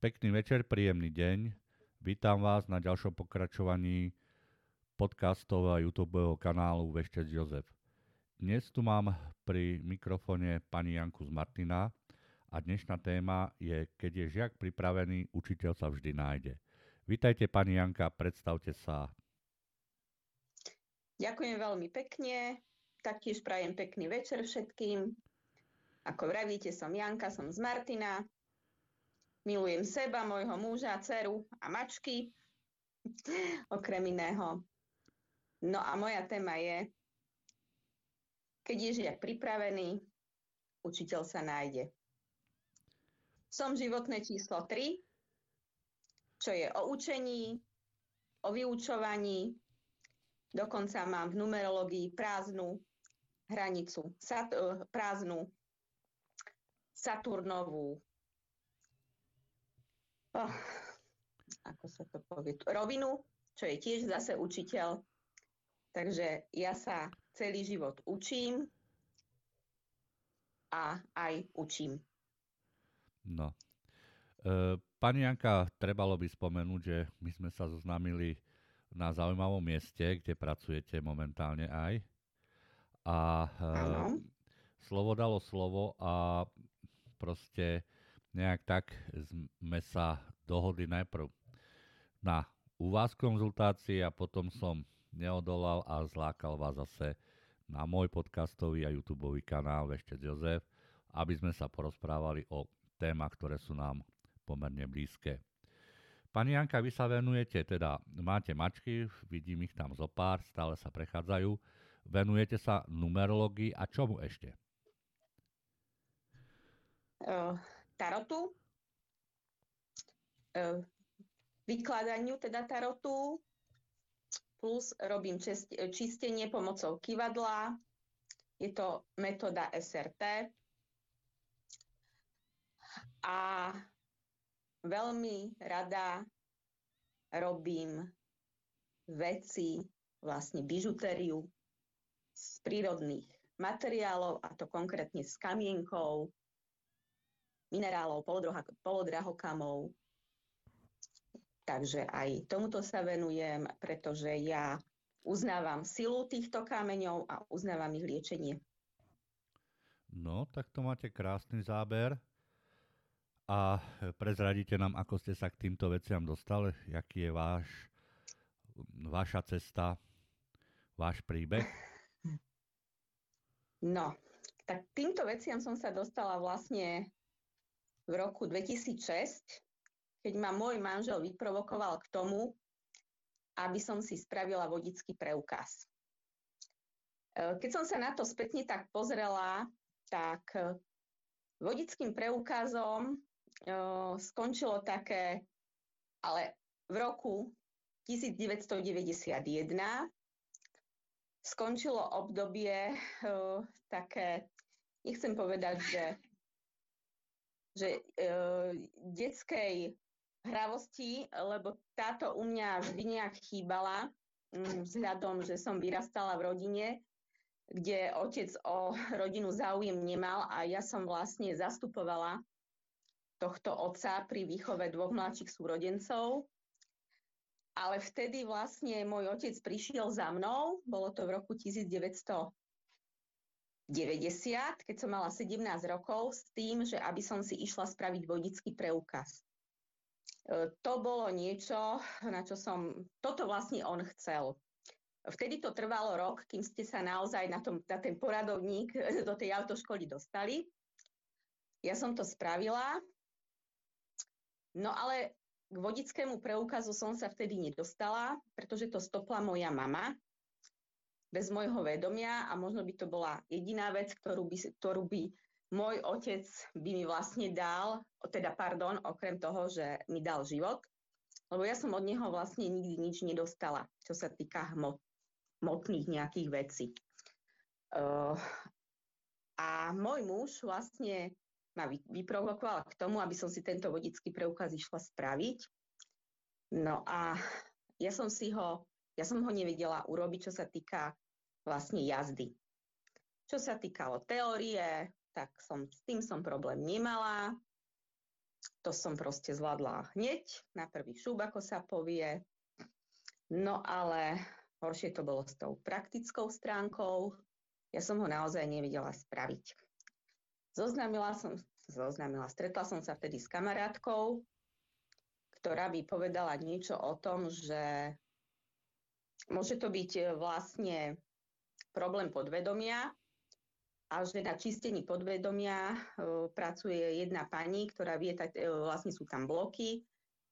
Pekný večer, príjemný deň. Vítam vás na ďalšom pokračovaní podcastového a YouTube kanálu Veštec Jozef. Dnes tu mám pri mikrofone pani Janku z Martina a dnešná téma je Keď je žiak pripravený, učiteľ sa vždy nájde. Vítajte pani Janka, predstavte sa. Ďakujem veľmi pekne, taktiež prajem pekný večer všetkým. Ako vravíte, som Janka, som z Martina, Milujem seba, môjho muža, dceru a mačky, okrem iného. No a moja téma je, keď je žiak pripravený, učiteľ sa nájde. Som životné číslo 3, čo je o učení, o vyučovaní. Dokonca mám v numerológii prázdnu hranicu, sat, eh, prázdnu Saturnovú oh, ako sa to povie, rovinu, čo je tiež zase učiteľ. Takže ja sa celý život učím a aj učím. No. E, pani Janka, trebalo by spomenúť, že my sme sa zoznámili na zaujímavom mieste, kde pracujete momentálne aj. A e, slovo dalo slovo a proste nejak tak sme sa dohodli najprv na u vás konzultácii a potom som neodolal a zlákal vás zase na môj podcastový a YouTube kanál Veštec Jozef, aby sme sa porozprávali o témach, ktoré sú nám pomerne blízke. Pani Janka, vy sa venujete, teda máte mačky, vidím ich tam zo pár, stále sa prechádzajú. Venujete sa numerológii a čomu ešte? Tarotu, e, vykladaniu teda tarotu, plus robím čistenie pomocou kivadla. Je to metóda SRT. A veľmi rada robím veci, vlastne bižutériu z prírodných materiálov, a to konkrétne s kamienkou, minerálov, polodrahokamov. Takže aj tomuto sa venujem, pretože ja uznávam silu týchto kameňov a uznávam ich liečenie. No, tak to máte krásny záber. A prezradíte nám, ako ste sa k týmto veciam dostali, aký je váš, vaša cesta, váš príbeh? No, tak týmto veciam som sa dostala vlastne v roku 2006, keď ma môj manžel vyprovokoval k tomu, aby som si spravila vodický preukaz. E, keď som sa na to spätne tak pozrela, tak e, vodickým preukazom e, skončilo také, ale v roku 1991 skončilo obdobie také, nechcem povedať, že že e, detskej hravosti, lebo táto u mňa vždy nejak chýbala, mm, vzhľadom, že som vyrastala v rodine, kde otec o rodinu záujem nemal a ja som vlastne zastupovala tohto otca pri výchove dvoch mladších súrodencov. Ale vtedy vlastne môj otec prišiel za mnou, bolo to v roku 1900, 90, keď som mala 17 rokov, s tým, že aby som si išla spraviť vodický preukaz. E, to bolo niečo, na čo som, toto vlastne on chcel. Vtedy to trvalo rok, kým ste sa naozaj na, tom, na ten poradovník do tej autoškoly dostali. Ja som to spravila, no ale k vodickému preukazu som sa vtedy nedostala, pretože to stopla moja mama, bez môjho vedomia a možno by to bola jediná vec, ktorú by, ktorú by môj otec by mi vlastne dal, teda pardon, okrem toho, že mi dal život, lebo ja som od neho vlastne nikdy nič nedostala, čo sa týka hmot, hmotných nejakých vecí. Uh, a môj muž vlastne ma vyprovokoval k tomu, aby som si tento vodický preukaz išla spraviť. No a ja som si ho ja som ho nevedela urobiť, čo sa týka vlastne jazdy. Čo sa týkalo teórie, tak som, s tým som problém nemala. To som proste zvládla hneď, na prvý šúb, ako sa povie. No ale horšie to bolo s tou praktickou stránkou. Ja som ho naozaj nevidela spraviť. Zoznámila som, zoznámila, stretla som sa vtedy s kamarátkou, ktorá by povedala niečo o tom, že môže to byť e, vlastne problém podvedomia a že na čistení podvedomia uh, pracuje jedna pani, ktorá vie, uh, vlastne sú tam bloky,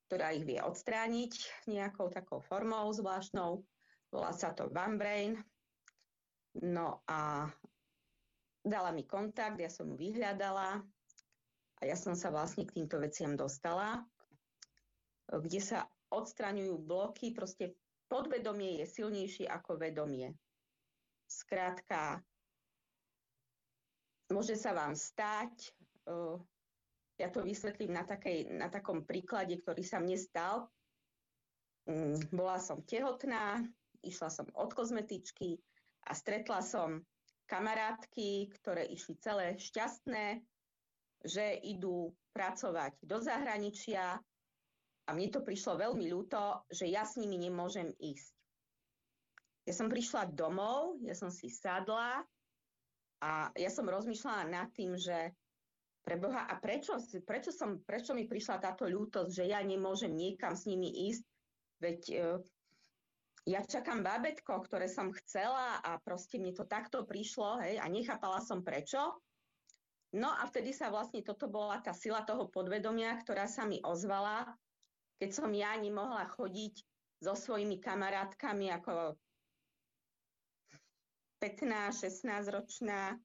ktorá ich vie odstrániť nejakou takou formou zvláštnou. Volá sa to One No a dala mi kontakt, ja som mu vyhľadala a ja som sa vlastne k týmto veciam dostala, kde sa odstraňujú bloky, proste podvedomie je silnejšie ako vedomie. Skrátka, môže sa vám stať, ja to vysvetlím na, takej, na takom príklade, ktorý sa mne stal. Mm, bola som tehotná, išla som od kozmetičky a stretla som kamarátky, ktoré išli celé šťastné, že idú pracovať do zahraničia a mne to prišlo veľmi ľúto, že ja s nimi nemôžem ísť. Ja som prišla domov, ja som si sadla a ja som rozmýšľala nad tým, že preboha, a prečo, prečo, som, prečo mi prišla táto ľútosť, že ja nemôžem niekam s nimi ísť, veď e, ja čakám bábetko, ktoré som chcela a proste mne to takto prišlo, hej, a nechápala som prečo. No a vtedy sa vlastne toto bola tá sila toho podvedomia, ktorá sa mi ozvala, keď som ja nemohla chodiť so svojimi kamarátkami ako 15-16 ročná,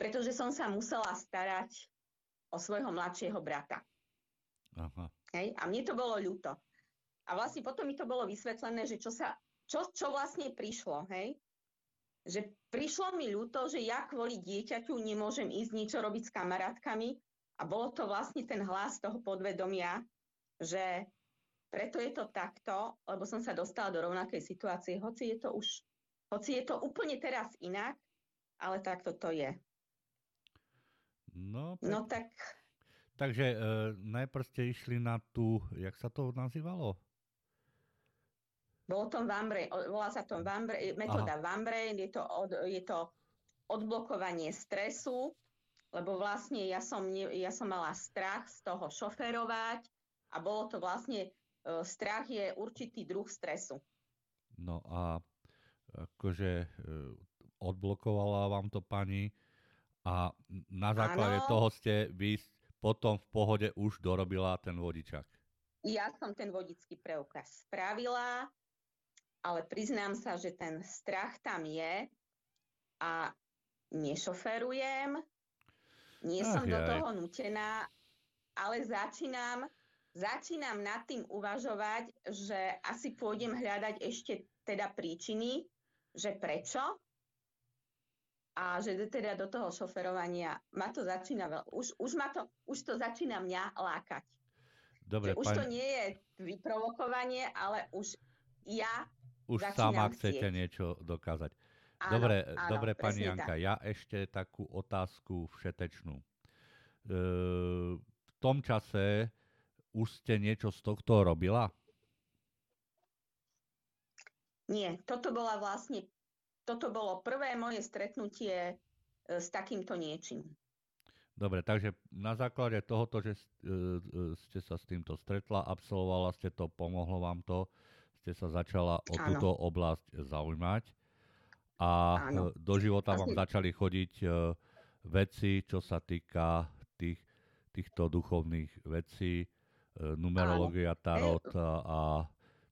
pretože som sa musela starať o svojho mladšieho brata. Aha. Hej? A mne to bolo ľúto. A vlastne potom mi to bolo vysvetlené, že čo, sa, čo, čo vlastne prišlo, hej? Že prišlo mi ľúto, že ja kvôli dieťaťu nemôžem ísť niečo robiť s kamarátkami a bolo to vlastne ten hlas toho podvedomia, že preto je to takto, lebo som sa dostala do rovnakej situácie, hoci je to už, hoci je to úplne teraz inak, ale takto to je. No, tak... no tak... Takže e, najprv ste išli na tú, jak sa to nazývalo? Bolo to Vambre, volá sa to Vambre, metóda Vambre, je to, od, je to odblokovanie stresu, lebo vlastne ja som, ja som mala strach z toho šoferovať a bolo to vlastne, e, strach je určitý druh stresu. No a akože e, odblokovala vám to pani a na základe ano. toho ste vy potom v pohode už dorobila ten vodičak. Ja som ten vodický preukaz spravila, ale priznám sa, že ten strach tam je a nešoferujem, nie Ach, som jaj. do toho nutená, ale začínam, začínam nad tým uvažovať, že asi pôjdem hľadať ešte teda príčiny, že prečo a že teda do toho šoferovania ma to začína už, už, ma to, už to začína mňa lákať. Dobre, už pani... to nie je vyprovokovanie, ale už ja už sama chcete chcieť. niečo dokázať. Áno, dobre, áno, dobre pani Janka, tak. ja ešte takú otázku všetečnú. E, v tom čase už ste niečo z tohto robila? Nie, toto bola vlastne, toto bolo prvé moje stretnutie e, s takýmto niečím. Dobre, takže na základe tohoto, že e, e, ste sa s týmto stretla, absolvovala ste to, pomohlo vám to, ste sa začala o Áno. túto oblasť zaujímať a Áno. Do života vám začali chodiť veci, čo sa týka tých, týchto duchovných vecí, numerológia, tarot a, a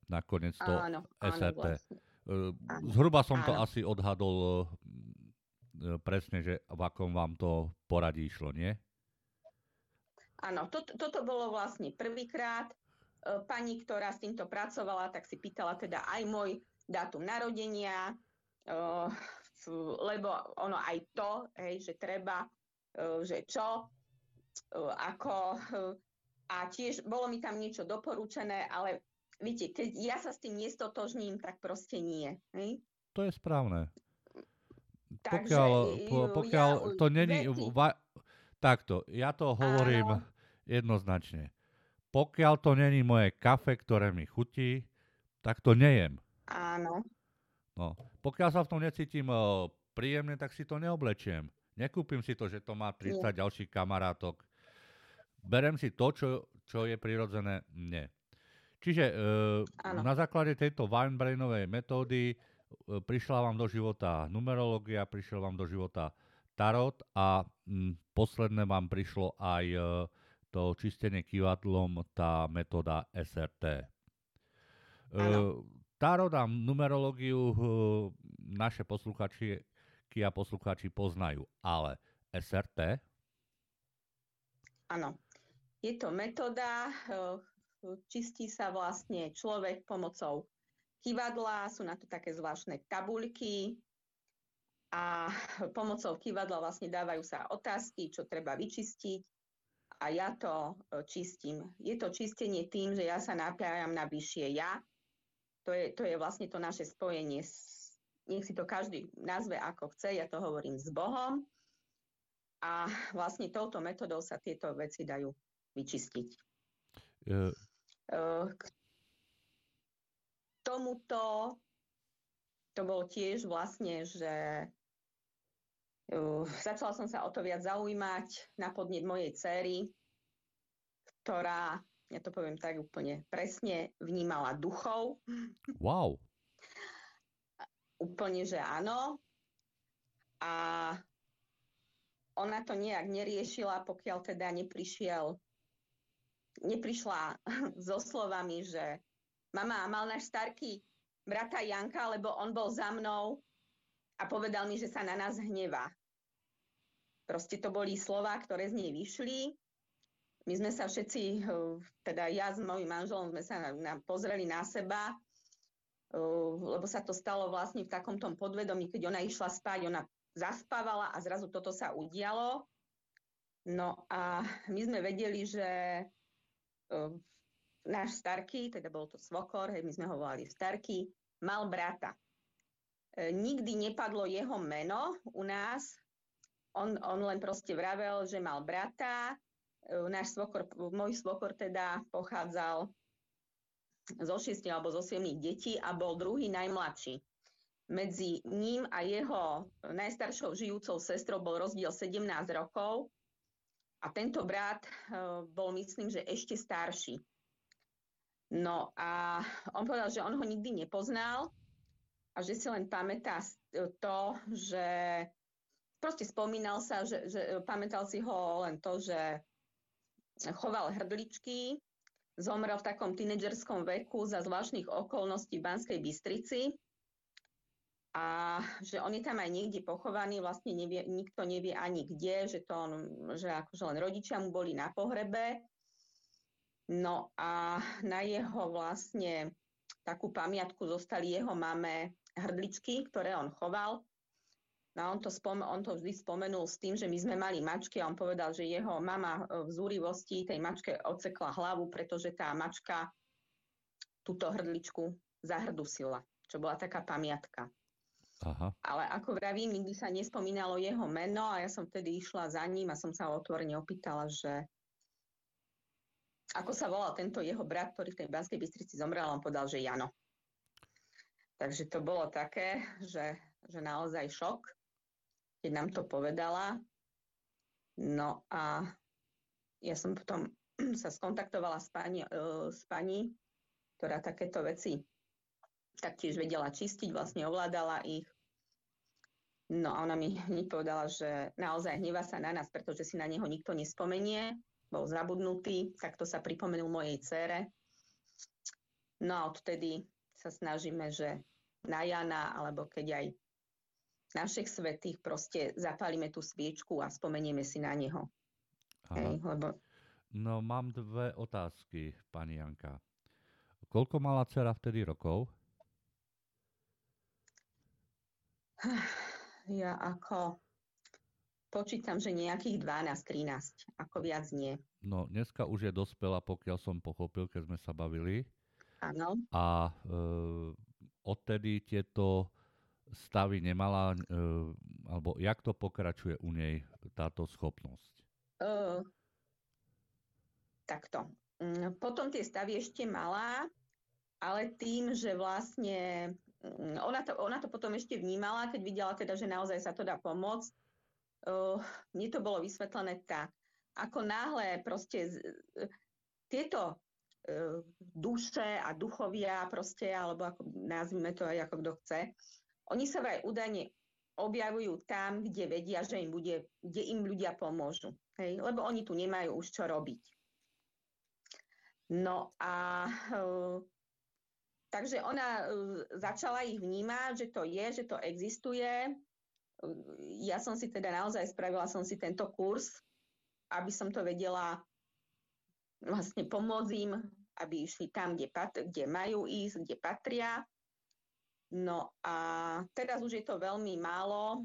nakoniec to áno, SRT. Áno, vlastne. Zhruba som áno. to asi odhadol presne, že v akom vám to poradí išlo, nie? Áno, to, toto bolo vlastne prvýkrát. E, pani, ktorá s týmto pracovala, tak si pýtala teda aj môj dátum narodenia, e, lebo ono aj to, hej, že treba, e, že čo, ako, a tiež bolo mi tam niečo doporučené, ale viete, keď ja sa s tým nestotožním, tak proste nie. Hej? To je správne. Takže, pokiaľ, po, pokiaľ ja, to není... Va, takto, ja to hovorím... Áno Jednoznačne. Pokiaľ to není moje kafe, ktoré mi chutí, tak to nejem. Áno. No, pokiaľ sa v tom necítim príjemne, tak si to neoblečiem. Nekúpim si to, že to má 30 Nie. ďalších kamarátok. Berem si to, čo, čo je prirodzené mne. Čiže uh, na základe tejto Weinbrainovej metódy uh, prišla vám do života numerológia, prišiel vám do života tarot a m, posledné vám prišlo aj uh, to čistenie kývadlom, tá metóda SRT. Uh, Tarot a numerológiu uh, naše posluchači a posluchači poznajú, ale SRT? Áno. Je to metóda, uh, čistí sa vlastne človek pomocou kývadla, sú na to také zvláštne tabuľky a pomocou kývadla vlastne dávajú sa otázky, čo treba vyčistiť a ja to e, čistím. Je to čistenie tým, že ja sa napájam na vyššie ja. To je, to je vlastne to naše spojenie. S, nech si to každý nazve ako chce, ja to hovorím s Bohom. A vlastne touto metodou sa tieto veci dajú vyčistiť. Uh. K tomuto to bolo tiež vlastne, že Uh, začala som sa o to viac zaujímať na podnet mojej céry, ktorá, ja to poviem tak úplne presne, vnímala duchov. Wow. Úplne, že áno. A ona to nejak neriešila, pokiaľ teda neprišiel, neprišla so slovami, že mama, mal náš starký brata Janka, lebo on bol za mnou a povedal mi, že sa na nás hnevá. Proste to boli slova, ktoré z nej vyšli. My sme sa všetci, eh, teda ja s mojim manželom sme sa na, na, pozreli na seba, uh, lebo sa to stalo vlastne v takom tom podvedomí, keď ona išla spať, ona zaspávala a zrazu toto sa udialo. No a my sme vedeli, že náš starky, teda bol to svokor, hej, my sme ho volali starky, mal brata. E, nikdy nepadlo jeho meno u nás, on, on len proste vravel, že mal brata, e, náš svokor, môj svokor teda pochádzal zo šiestich alebo zo siedmých detí a bol druhý najmladší. Medzi ním a jeho najstaršou žijúcou sestrou bol rozdiel 17 rokov a tento brat e, bol, myslím, že ešte starší. No a on povedal, že on ho nikdy nepoznal a že si len pamätá to, že proste spomínal sa, že, že pamätal si ho len to, že choval hrdličky, zomrel v takom tínedžerskom veku za zvláštnych okolností v Banskej Bystrici a že on je tam aj niekde pochovaný, vlastne nevie, nikto nevie ani kde, že, to on, že akože len rodičia mu boli na pohrebe. No a na jeho vlastne takú pamiatku zostali jeho mame hrdličky, ktoré on choval. No a on to, spom- on to vždy spomenul s tým, že my sme mali mačky a on povedal, že jeho mama v zúrivosti tej mačke odsekla hlavu, pretože tá mačka túto hrdličku zahrdusila, čo bola taká pamiatka. Aha. Ale ako vravím, nikdy sa nespomínalo jeho meno a ja som vtedy išla za ním a som sa otvorene opýtala, že ako sa volal tento jeho brat, ktorý v tej Banskej Bystrici zomrel, on povedal, že Jano. Takže to bolo také, že, že naozaj šok keď nám to povedala. No a ja som potom sa skontaktovala s pani, uh, s pani ktorá takéto veci taktiež vedela čistiť, vlastne ovládala ich. No a ona mi hneď povedala, že naozaj hneva sa na nás, pretože si na neho nikto nespomenie, bol zabudnutý, tak to sa pripomenul mojej cére. No a odtedy sa snažíme, že na Jana, alebo keď aj našich svetých proste zapálime tú sviečku a spomenieme si na neho. Hej, lebo... No mám dve otázky, pani Janka. Koľko mala dcera vtedy rokov? Ja ako počítam, že nejakých 12-13, ako viac nie. No dneska už je dospela, pokiaľ som pochopil, keď sme sa bavili. Áno. A e, odtedy tieto stavy nemala, e, alebo jak to pokračuje u nej táto schopnosť? Uh, takto. Mm, potom tie stavy ešte malá, ale tým, že vlastne ona to, ona to potom ešte vnímala, keď videla teda, že naozaj sa to dá pomôcť, uh, mne to bolo vysvetlené tak. Ako náhle proste z, tieto uh, duše a duchovia proste, alebo ako nazvime to aj ako kto chce, oni sa vraj údajne objavujú tam, kde vedia, že im bude, kde im ľudia pomôžu. Hej? Lebo oni tu nemajú už čo robiť. No a e, takže ona e, začala ich vnímať, že to je, že to existuje. Ja som si teda naozaj spravila som si tento kurz, aby som to vedela vlastne pomôcť im, aby išli tam, kde, pat- kde majú ísť, kde patria. No a teraz už je to veľmi málo,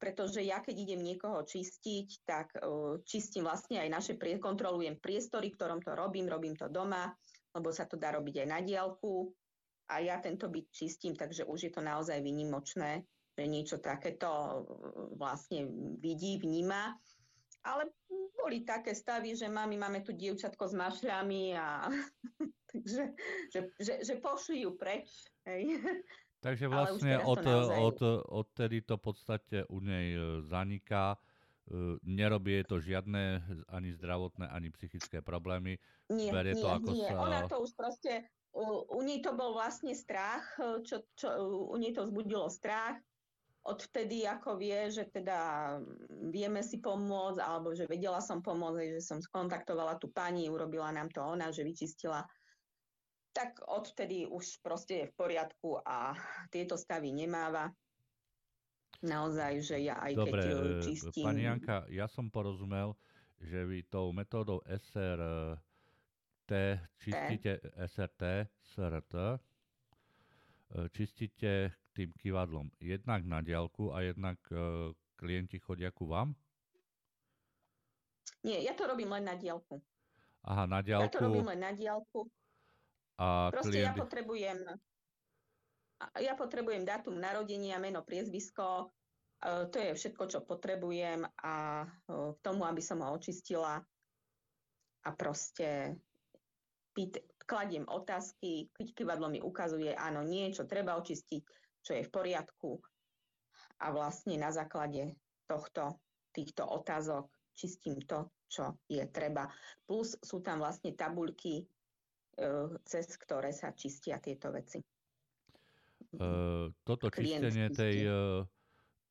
pretože ja keď idem niekoho čistiť, tak čistím vlastne aj naše, kontrolujem priestory, v ktorom to robím, robím to doma, lebo sa to dá robiť aj na diálku a ja tento byt čistím, takže už je to naozaj vynimočné, že niečo takéto uh, vlastne vidí, vníma. Ale boli také stavy, že mami, máme tu dievčatko s mašľami a takže že, že, že pošli preč Hej. Takže vlastne od, naozaj... od, odtedy to v podstate u nej e, zaniká, e, nerobí to žiadne ani zdravotné, ani psychické problémy. Nie, Berie nie, to ako nie. Sa... Ona to už proste, u, u nej to bol vlastne strach, e, čo, čo, u nej to vzbudilo strach. Odvtedy ako vie, že teda vieme si pomôcť, alebo že vedela som pomôcť, že som skontaktovala tú pani, urobila nám to ona, že vyčistila tak odtedy už proste je v poriadku a tieto stavy nemáva. Naozaj, že ja aj Dobre, keď čistím... Pani Janka, ja som porozumel, že vy tou metódou SRT čistíte T. SRT, SRT, e, čistíte tým kývadlom jednak na diálku a jednak e, klienti chodia ku vám? Nie, ja to robím len na diálku. Aha, na diálku. Ja to robím len na diálku. A Proste klienty... ja potrebujem ja potrebujem dátum narodenia, meno, priezvisko, e, to je všetko, čo potrebujem a e, k tomu, aby som ho očistila a proste pýt, kladiem otázky, keď kývadlo mi ukazuje áno, nie, čo treba očistiť, čo je v poriadku a vlastne na základe tohto, týchto otázok čistím to, čo je treba. Plus sú tam vlastne tabuľky Eh, cez ktoré sa čistia tieto veci. Uh, toto čistenie tej uh,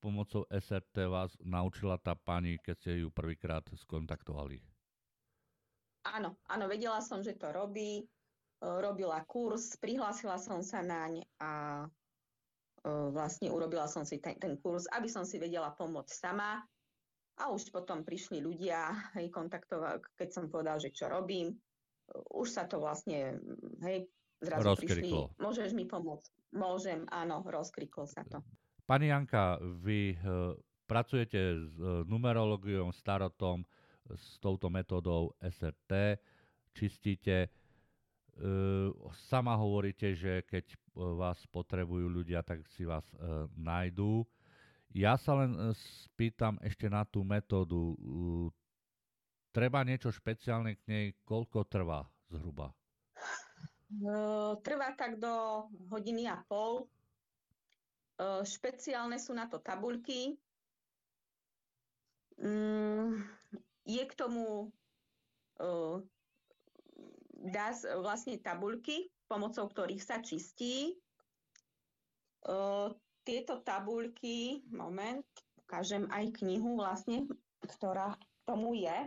pomocou SRT vás naučila tá pani, keď ste ju prvýkrát skontaktovali? Áno, áno, vedela som, že to robí. Robila kurz, prihlásila som sa naň a vlastne urobila som si ten, ten kurz, aby som si vedela pomôcť sama. A už potom prišli ľudia, hej, kontaktovali, keď som povedal, že čo robím, už sa to vlastne, hej, zrazu rozkriklo. prišli, môžeš mi pomôcť. Môžem, áno, rozkriklo sa to. Pani Janka, vy uh, pracujete s uh, numerológiou, starotom, s touto metódou SRT, čistíte. Uh, sama hovoríte, že keď vás potrebujú ľudia, tak si vás nájdú. Ja sa len spýtam ešte na tú metódu. Treba niečo špeciálne k nej, koľko trvá zhruba? Trvá tak do hodiny a pol. Špeciálne sú na to tabuľky. Mm, je k tomu dá vlastne tabuľky, pomocou ktorých sa čistí. Tieto tabuľky, moment, ukážem aj knihu vlastne, ktorá tomu je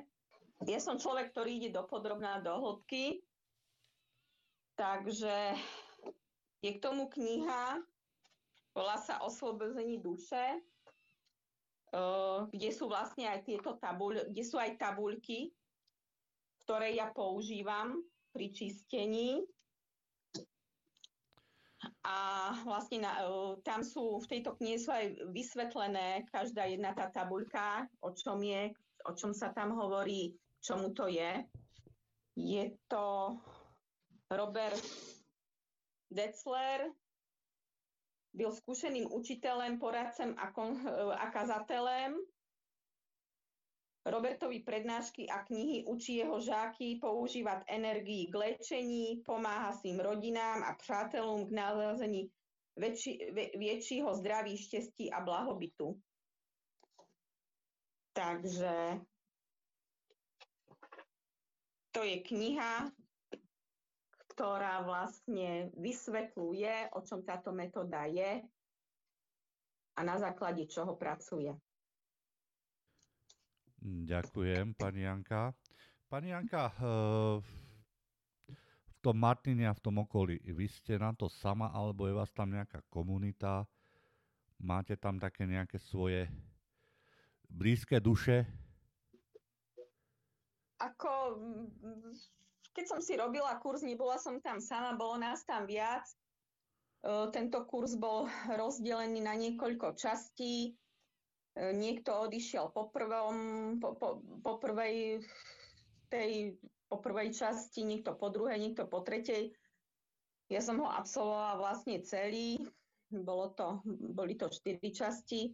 ja som človek, ktorý ide do podrobná, do hĺbky, takže je k tomu kniha, volá sa Oslobození duše, kde sú vlastne aj tieto tabuľ, kde sú aj tabuľky, ktoré ja používam pri čistení. A vlastne na, tam sú, v tejto knihe sú aj vysvetlené každá jedna tá tabuľka, o čom je, o čom sa tam hovorí, čomu to je. Je to Robert Decler, byl skúšeným učiteľem, poradcem a, kon, a kazatelem. Robertovi prednášky a knihy učí jeho žáky používať energii k lečení, pomáha svým rodinám a přátelům k nalezení väčší, väčšího zdraví, štěstí a blahobytu. Takže to je kniha, ktorá vlastne vysvetľuje, o čom táto metóda je a na základe čoho pracuje. Ďakujem, pani Janka. Pani Janka, eh, v tom Martine a v tom okolí, vy ste na to sama, alebo je vás tam nejaká komunita? Máte tam také nejaké svoje blízke duše? Ako, keď som si robila kurz, nebola som tam sama, bolo nás tam viac. Eh, tento kurz bol rozdelený na niekoľko častí niekto odišiel po, prvom, po, po, po, prvej, tej, po prvej časti, niekto po druhej, niekto po tretej. Ja som ho absolvovala vlastne celý, bolo to, boli to štyri časti.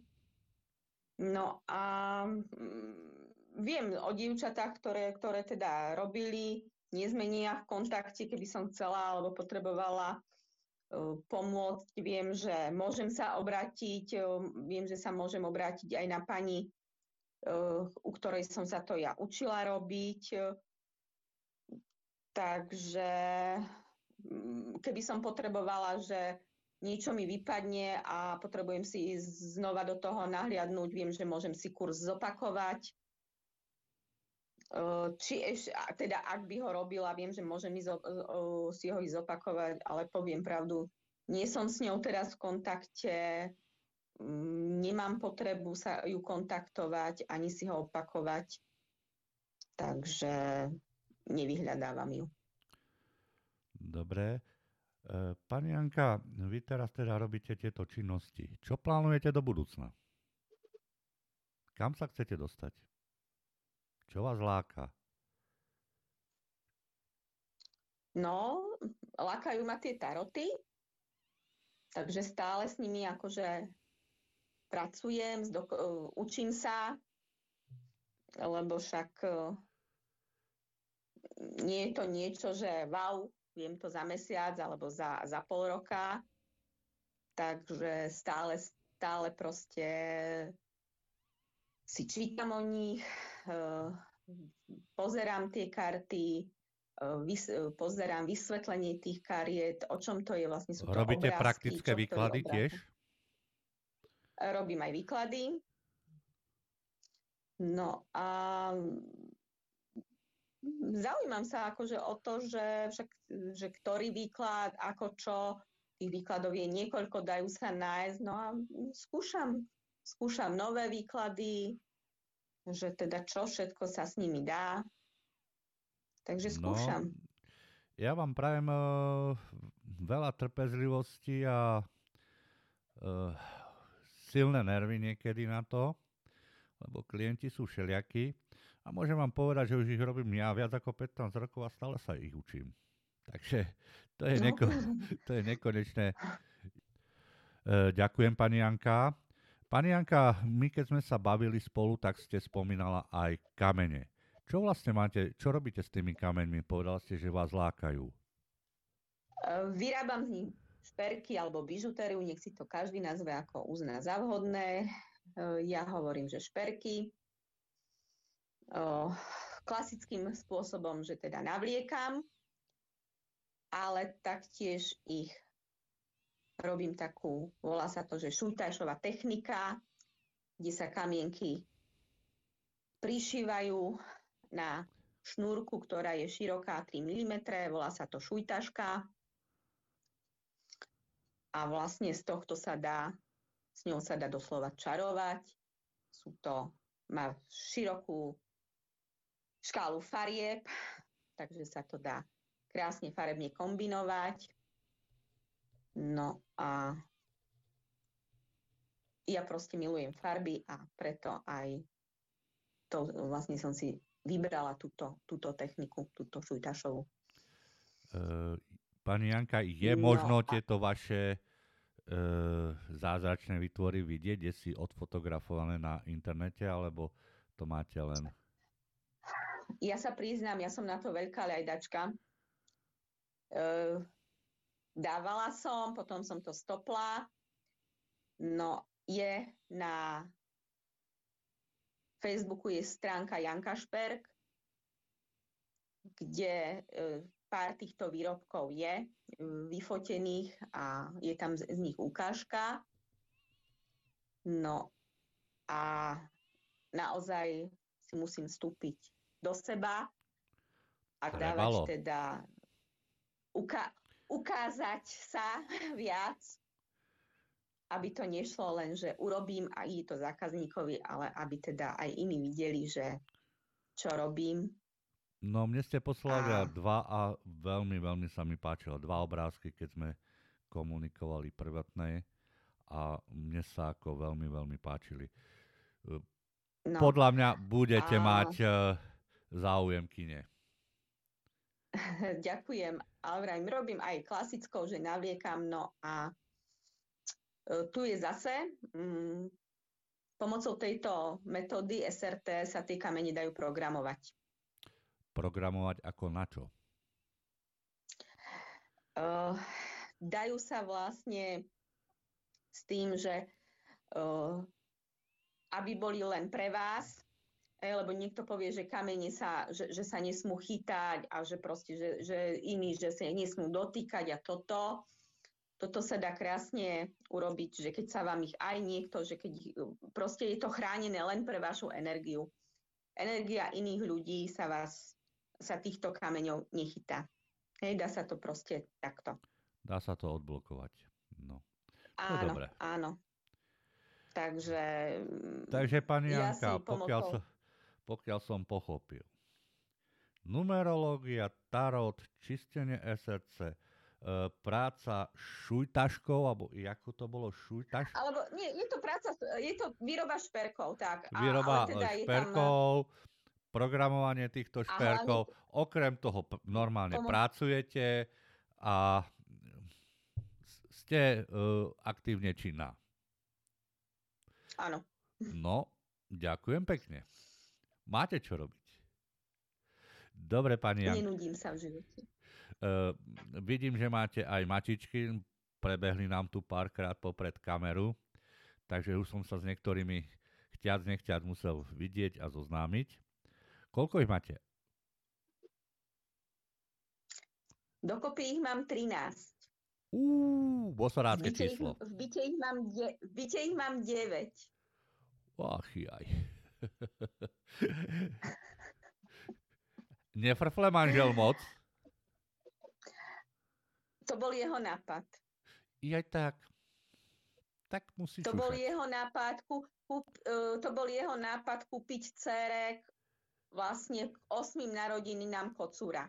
No a mm, viem o dievčatách, ktoré, ktoré teda robili, nie sme nejak v kontakte, keby som chcela alebo potrebovala pomôcť. Viem, že môžem sa obrátiť, viem, že sa môžem obrátiť aj na pani, u ktorej som sa to ja učila robiť. Takže mm, keby som potrebovala, že niečo mi vypadne a potrebujem si znova do toho nahliadnúť, viem, že môžem si kurz zopakovať. Či eš, teda ak by ho robila, viem, že môžem si ho zopakovať, ale poviem pravdu, nie som s ňou teraz v kontakte, mm, nemám potrebu sa ju kontaktovať, ani si ho opakovať, takže nevyhľadávam ju. Dobre. E, pani Janka, vy teraz teda robíte tieto činnosti. Čo plánujete do budúcna? Kam sa chcete dostať? Čo vás láka? No, lákajú ma tie taroty, takže stále s nimi akože pracujem, zdok- uh, učím sa, lebo však uh, nie je to niečo, že wow, viem to za mesiac alebo za, za pol roka, takže stále, stále proste si čítam o nich, pozerám tie karty, eh, vys- pozerám vysvetlenie tých kariet, o čom to je vlastne sú to Robíte obrázky, praktické výklady tiež? Eh, robím aj výklady. No a zaujímam sa akože o to, že, však, že ktorý výklad, ako čo, tých výkladov je niekoľko, dajú sa nájsť, no a skúšam, skúšam nové výklady, že teda čo všetko sa s nimi dá. Takže no, skúšam. No, ja vám prajem uh, veľa trpezlivosti a uh, silné nervy niekedy na to, lebo klienti sú všelijakí. A môžem vám povedať, že už ich robím ja viac ako 15 rokov a stále sa ich učím. Takže to je, no. neko, to je nekonečné. Uh, ďakujem, pani Janka. Pani Janka, my keď sme sa bavili spolu, tak ste spomínala aj kamene. Čo vlastne máte, čo robíte s tými kameňmi? Povedala ste, že vás lákajú. Vyrábam z nich šperky alebo bižutériu, nech si to každý nazve ako uzná za vhodné. Ja hovorím, že šperky. Klasickým spôsobom, že teda navliekam, ale taktiež ich robím takú, volá sa to, že šuntajšová technika, kde sa kamienky prišívajú na šnúrku, ktorá je široká 3 mm, volá sa to šujtaška. A vlastne z tohto sa dá, s ňou sa dá doslova čarovať. Sú to, má širokú škálu farieb, takže sa to dá krásne farebne kombinovať. No a ja proste milujem farby a preto aj to vlastne som si vybrala túto, túto techniku, túto šujtašovú. Uh, pani Janka, je no, možno a... tieto vaše uh, zázračné vytvory vidieť, kde si odfotografované na internete, alebo to máte len ja sa priznám, ja som na to veľká ľajdačka. Uh, dávala som, potom som to stopla. No, je na Facebooku je stránka Janka Šperk, kde uh, pár týchto výrobkov je vyfotených a je tam z, z nich ukážka. No a naozaj si musím vstúpiť do seba a Trebalo. dávať teda uka- ukázať sa viac, aby to nešlo len, že urobím a ide to zákazníkovi, ale aby teda aj iní videli, že čo robím. No mne ste poslali a... dva a veľmi, veľmi sa mi páčilo. Dva obrázky, keď sme komunikovali prvotné a mne sa ako veľmi, veľmi páčili. No. Podľa mňa budete a... mať uh, záujem kine. Ďakujem. Ale vrajím, robím aj klasickou, že navliekam. No a uh, tu je zase um, pomocou tejto metódy SRT sa tie kamene dajú programovať. Programovať ako na čo? Uh, dajú sa vlastne s tým, že uh, aby boli len pre vás, lebo niekto povie, že kamene sa, že, že sa nesmú chytať a že proste, že, že iní, že sa nesmú dotýkať a toto. Toto sa dá krásne urobiť, že keď sa vám ich aj niekto, že keď proste je to chránené len pre vašu energiu. Energia iných ľudí sa vás, sa týchto kameňov nechytá. Hej, dá sa to proste takto. Dá sa to odblokovať. No. Áno, no dobre. áno. Takže... Takže pani ja Janka, pokiaľ, som, pokiaľ som pochopil, numerológia, tarot, čistenie SRC, e, práca šujtaškou, alebo ako to bolo, šujtaš? Alebo nie, je to práca, je to výroba šperkov, tak. Výroba teda šperkov, tam... programovanie týchto šperkov, hlavne... okrem toho normálne Pomo- pracujete a ste uh, aktívne činná. Áno. No, ďakujem pekne. Máte čo robiť. Dobre, pani Janka. Nenudím sa v živote. Uh, vidím, že máte aj matičky. Prebehli nám tu párkrát popred kameru. Takže už som sa s niektorými chťac, nechťac musel vidieť a zoznámiť. Koľko ich máte? Dokopy ich mám 13. Uuu, bosorádske číslo. v, byte ich mám de- v byte ich mám 9. Ach jaj. Nefrfle manžel moc? To bol jeho nápad. Jaj tak. Tak musí To bol jeho nápad, kúp, kúp, uh, to bol jeho nápad kúpiť cerek vlastne k 8 narodeninám kocúra.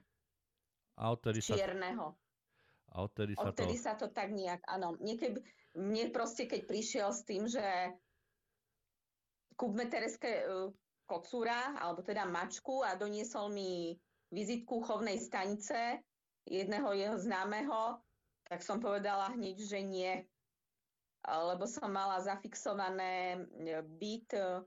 A odtedy čierneho. Sa a odtedy sa odtedy to... sa to tak nejak, áno. Niekedy, mne proste, keď prišiel s tým, že kúpme Tereske kocúra, alebo teda mačku a doniesol mi vizitku chovnej stanice jedného jeho známeho, tak som povedala hneď, že nie. Lebo som mala zafixované e, byt e,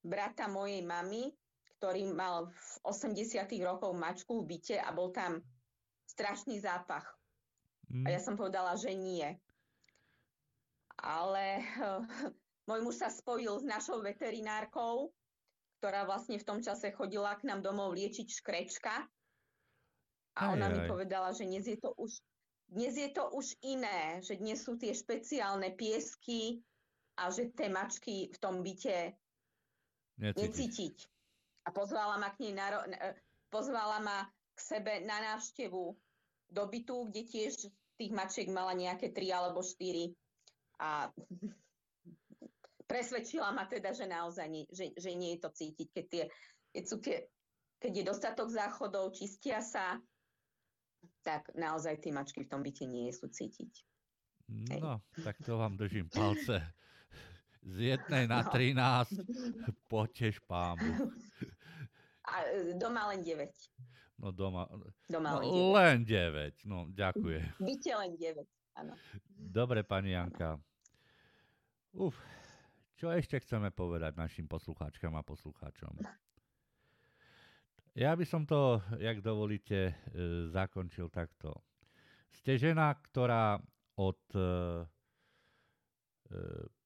brata mojej mamy, ktorý mal v 80 rokoch mačku v byte a bol tam strašný zápach. Mm. A ja som povedala, že nie. Ale uh, môj muž sa spojil s našou veterinárkou, ktorá vlastne v tom čase chodila k nám domov liečiť škrečka. A aj, ona aj. mi povedala, že dnes je to už dnes je to už iné, že dnes sú tie špeciálne piesky a že tie mačky v tom byte necítiť. necítiť. A pozvala ma k nej na, pozvala ma k sebe na návštevu do bytu, kde tiež tých mačiek mala nejaké tri alebo štyri. A presvedčila ma teda, že naozaj nie, že, že nie je to cítiť, keď, tie, keď, sú tie, keď je dostatok záchodov, čistia sa, tak naozaj tie mačky v tom byte nie sú cítiť. No, Hej. tak to vám držím palce. Z jednej na no. 13, potež pámu. A doma len 9. No doma. Doma no, len 9. No, ďakujem. Byte len 9, áno. Dobre, pani Janka. Uf, čo ešte chceme povedať našim poslucháčkam a poslucháčom? Ja by som to, jak dovolíte, e, zakončil takto. Ste žena, ktorá od e, e,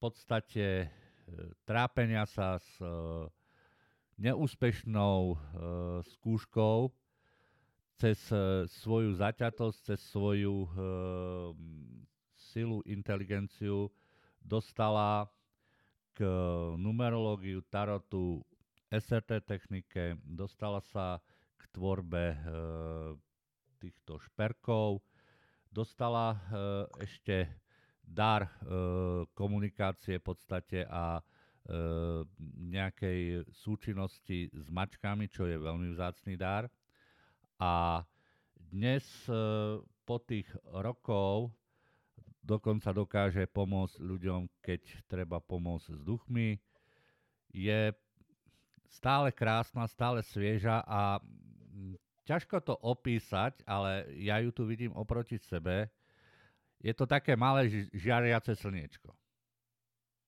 podstate trápenia sa s neúspešnou skúškou cez svoju zaťatosť, cez svoju silu, inteligenciu dostala k numerológiu, tarotu, SRT technike, dostala sa k tvorbe e, týchto šperkov, dostala e, ešte dar e, komunikácie v podstate a e, nejakej súčinnosti s mačkami, čo je veľmi vzácný dar. A dnes e, po tých rokov dokonca dokáže pomôcť ľuďom, keď treba pomôcť s duchmi. Je stále krásna, stále svieža a mm, ťažko to opísať, ale ja ju tu vidím oproti sebe. Je to také malé žiariace slniečko.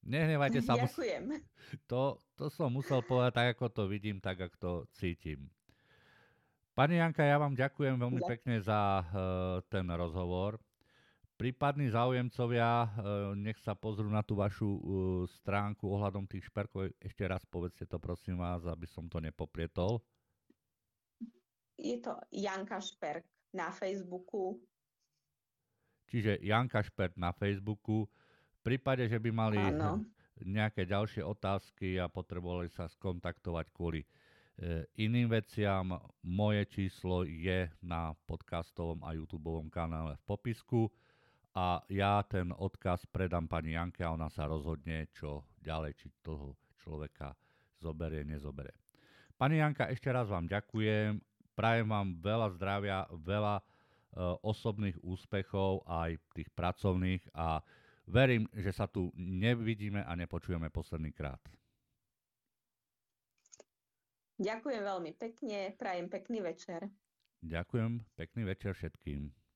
Nehnevajte sa. Ďakujem. To, to som musel povedať tak, ako to vidím, tak, ako to cítim. Pani Janka, ja vám ďakujem veľmi pekne za uh, ten rozhovor. Prípadní záujemcovia, eh, nech sa pozrú na tú vašu eh, stránku ohľadom tých šperkov. Ešte raz povedzte to prosím vás, aby som to nepoprietol. Je to Janka Šperk na Facebooku. Čiže Janka Šperk na Facebooku. V prípade, že by mali Áno. nejaké ďalšie otázky a potrebovali sa skontaktovať kvôli eh, iným veciam, moje číslo je na podcastovom a YouTube kanále v popisku a ja ten odkaz predám pani Janke a ona sa rozhodne, čo ďalej, či toho človeka zoberie, nezoberie. Pani Janka, ešte raz vám ďakujem, prajem vám veľa zdravia, veľa e, osobných úspechov, aj tých pracovných a verím, že sa tu nevidíme a nepočujeme posledný krát. Ďakujem veľmi pekne, prajem pekný večer. Ďakujem, pekný večer všetkým.